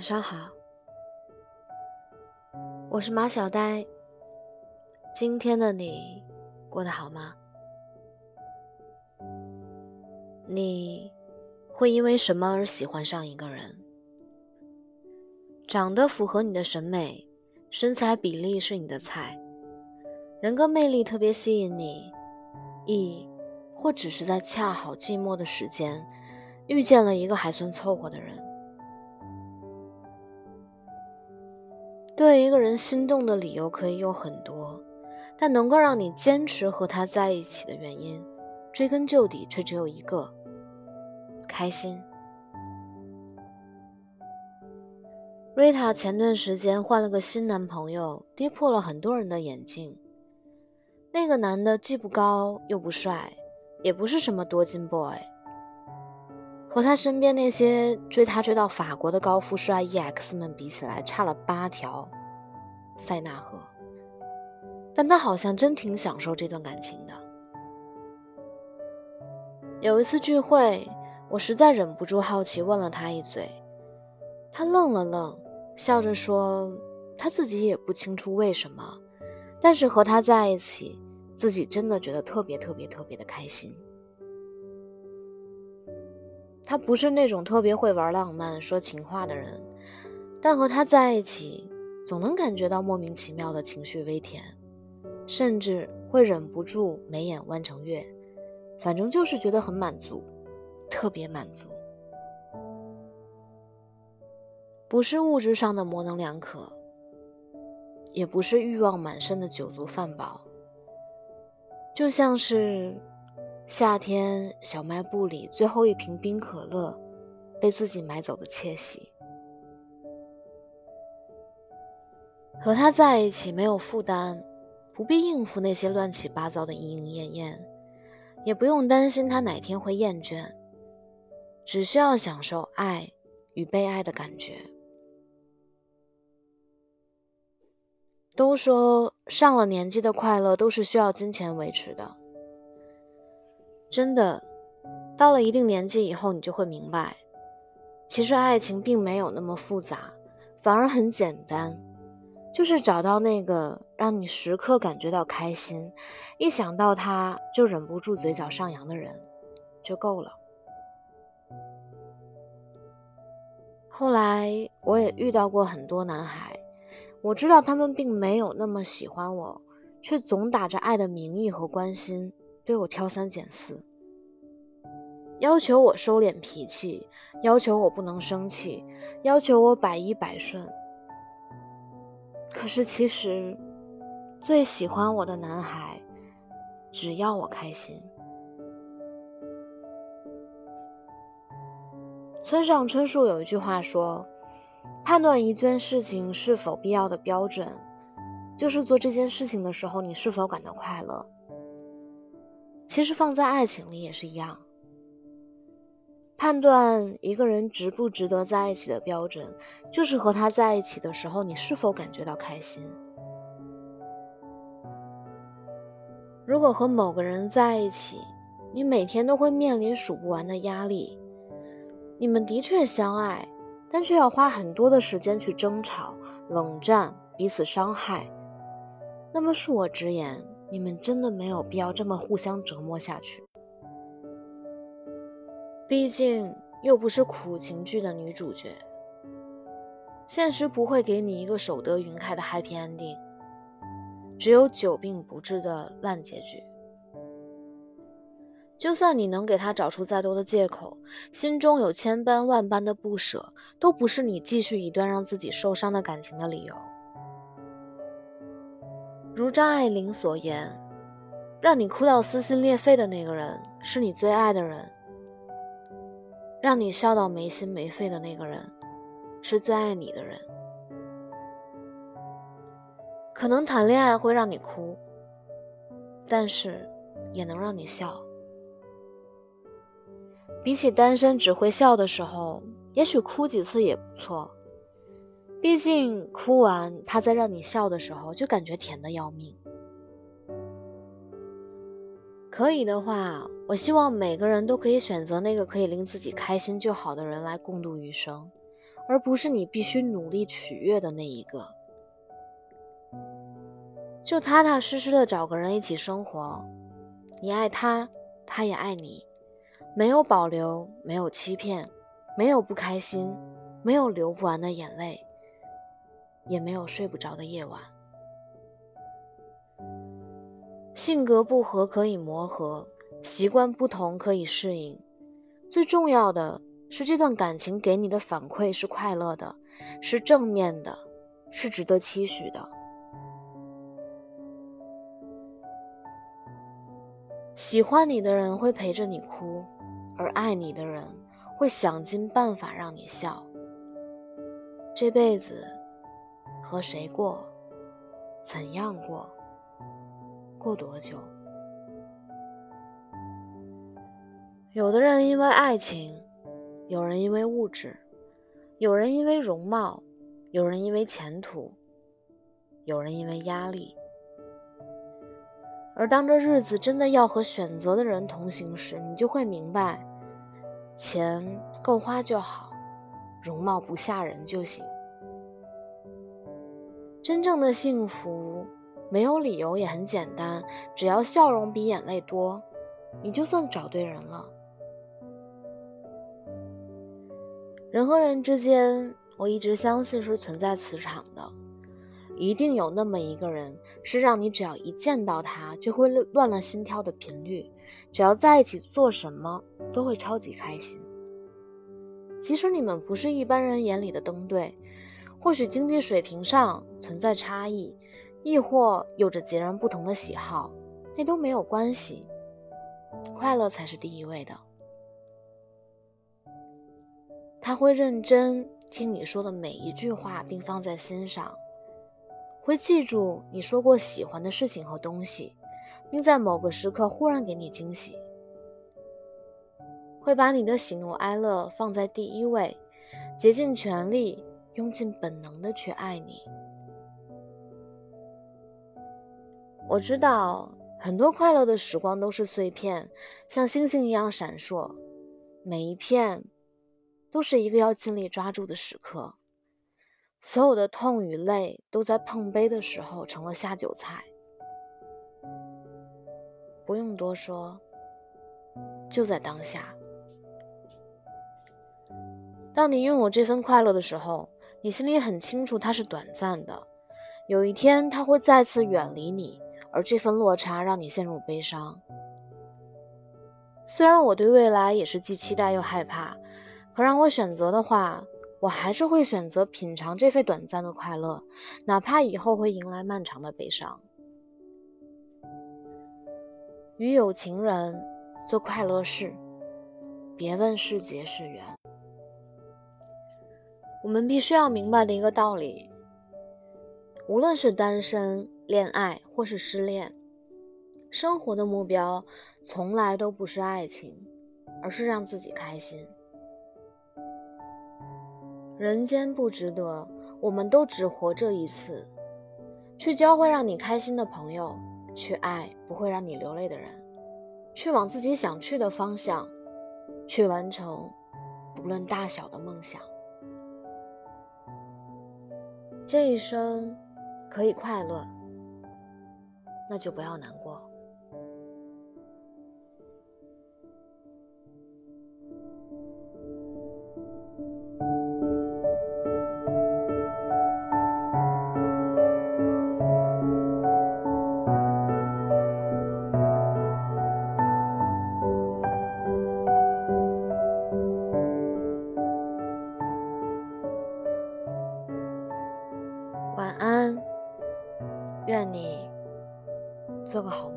晚上好，我是马小呆。今天的你过得好吗？你会因为什么而喜欢上一个人？长得符合你的审美，身材比例是你的菜，人格魅力特别吸引你，亦或只是在恰好寂寞的时间。遇见了一个还算凑合的人，对一个人心动的理由可以有很多，但能够让你坚持和他在一起的原因，追根究底却只有一个：开心。瑞塔前段时间换了个新男朋友，跌破了很多人的眼镜。那个男的既不高又不帅，也不是什么多金 boy。和他身边那些追他追到法国的高富帅 EX 们比起来，差了八条塞纳河。但他好像真挺享受这段感情的。有一次聚会，我实在忍不住好奇，问了他一嘴。他愣了愣，笑着说：“他自己也不清楚为什么，但是和他在一起，自己真的觉得特别特别特别的开心。”他不是那种特别会玩浪漫、说情话的人，但和他在一起，总能感觉到莫名其妙的情绪微甜，甚至会忍不住眉眼弯成月，反正就是觉得很满足，特别满足。不是物质上的模棱两可，也不是欲望满身的酒足饭饱，就像是。夏天，小卖部里最后一瓶冰可乐被自己买走的窃喜。和他在一起没有负担，不必应付那些乱七八糟的莺莺燕燕，也不用担心他哪天会厌倦，只需要享受爱与被爱的感觉。都说上了年纪的快乐都是需要金钱维持的。真的，到了一定年纪以后，你就会明白，其实爱情并没有那么复杂，反而很简单，就是找到那个让你时刻感觉到开心，一想到他就忍不住嘴角上扬的人，就够了。后来我也遇到过很多男孩，我知道他们并没有那么喜欢我，却总打着爱的名义和关心。对我挑三拣四，要求我收敛脾气，要求我不能生气，要求我百依百顺。可是其实，最喜欢我的男孩，只要我开心。村上春树有一句话说：“判断一件事情是否必要的标准，就是做这件事情的时候，你是否感到快乐。”其实放在爱情里也是一样，判断一个人值不值得在一起的标准，就是和他在一起的时候，你是否感觉到开心。如果和某个人在一起，你每天都会面临数不完的压力，你们的确相爱，但却要花很多的时间去争吵、冷战、彼此伤害，那么恕我直言。你们真的没有必要这么互相折磨下去。毕竟又不是苦情剧的女主角，现实不会给你一个守得云开的 happy ending，只有久病不治的烂结局。就算你能给他找出再多的借口，心中有千般万般的不舍，都不是你继续一段让自己受伤的感情的理由。如张爱玲所言，让你哭到撕心裂肺的那个人是你最爱的人；让你笑到没心没肺的那个人是最爱你的人。可能谈恋爱会让你哭，但是也能让你笑。比起单身只会笑的时候，也许哭几次也不错。毕竟哭完，他在让你笑的时候，就感觉甜的要命。可以的话，我希望每个人都可以选择那个可以令自己开心就好的人来共度余生，而不是你必须努力取悦的那一个。就踏踏实实的找个人一起生活，你爱他，他也爱你，没有保留，没有欺骗，没有不开心，没有流不完的眼泪，也没有睡不着的夜晚。性格不合可以磨合，习惯不同可以适应，最重要的是这段感情给你的反馈是快乐的，是正面的，是值得期许的。喜欢你的人会陪着你哭，而爱你的人会想尽办法让你笑。这辈子和谁过，怎样过，过多久？有的人因为爱情，有人因为物质，有人因为容貌，有人因为前途，有人因为压力。而当这日子真的要和选择的人同行时，你就会明白，钱够花就好，容貌不吓人就行。真正的幸福没有理由，也很简单，只要笑容比眼泪多，你就算找对人了。人和人之间，我一直相信是存在磁场的。一定有那么一个人，是让你只要一见到他就会乱了心跳的频率，只要在一起做什么都会超级开心。即使你们不是一般人眼里的登对，或许经济水平上存在差异，亦或有着截然不同的喜好，那都没有关系，快乐才是第一位的。他会认真听你说的每一句话，并放在心上。会记住你说过喜欢的事情和东西，并在某个时刻忽然给你惊喜。会把你的喜怒哀乐放在第一位，竭尽全力，用尽本能的去爱你。我知道很多快乐的时光都是碎片，像星星一样闪烁，每一片都是一个要尽力抓住的时刻。所有的痛与泪都在碰杯的时候成了下酒菜，不用多说，就在当下。当你拥有这份快乐的时候，你心里很清楚它是短暂的，有一天它会再次远离你，而这份落差让你陷入悲伤。虽然我对未来也是既期待又害怕，可让我选择的话。我还是会选择品尝这份短暂的快乐，哪怕以后会迎来漫长的悲伤。与有情人做快乐事，别问是劫是缘。我们必须要明白的一个道理：无论是单身、恋爱或是失恋，生活的目标从来都不是爱情，而是让自己开心。人间不值得，我们都只活这一次。去交会让你开心的朋友，去爱不会让你流泪的人，去往自己想去的方向，去完成不论大小的梦想。这一生可以快乐，那就不要难过。做个好。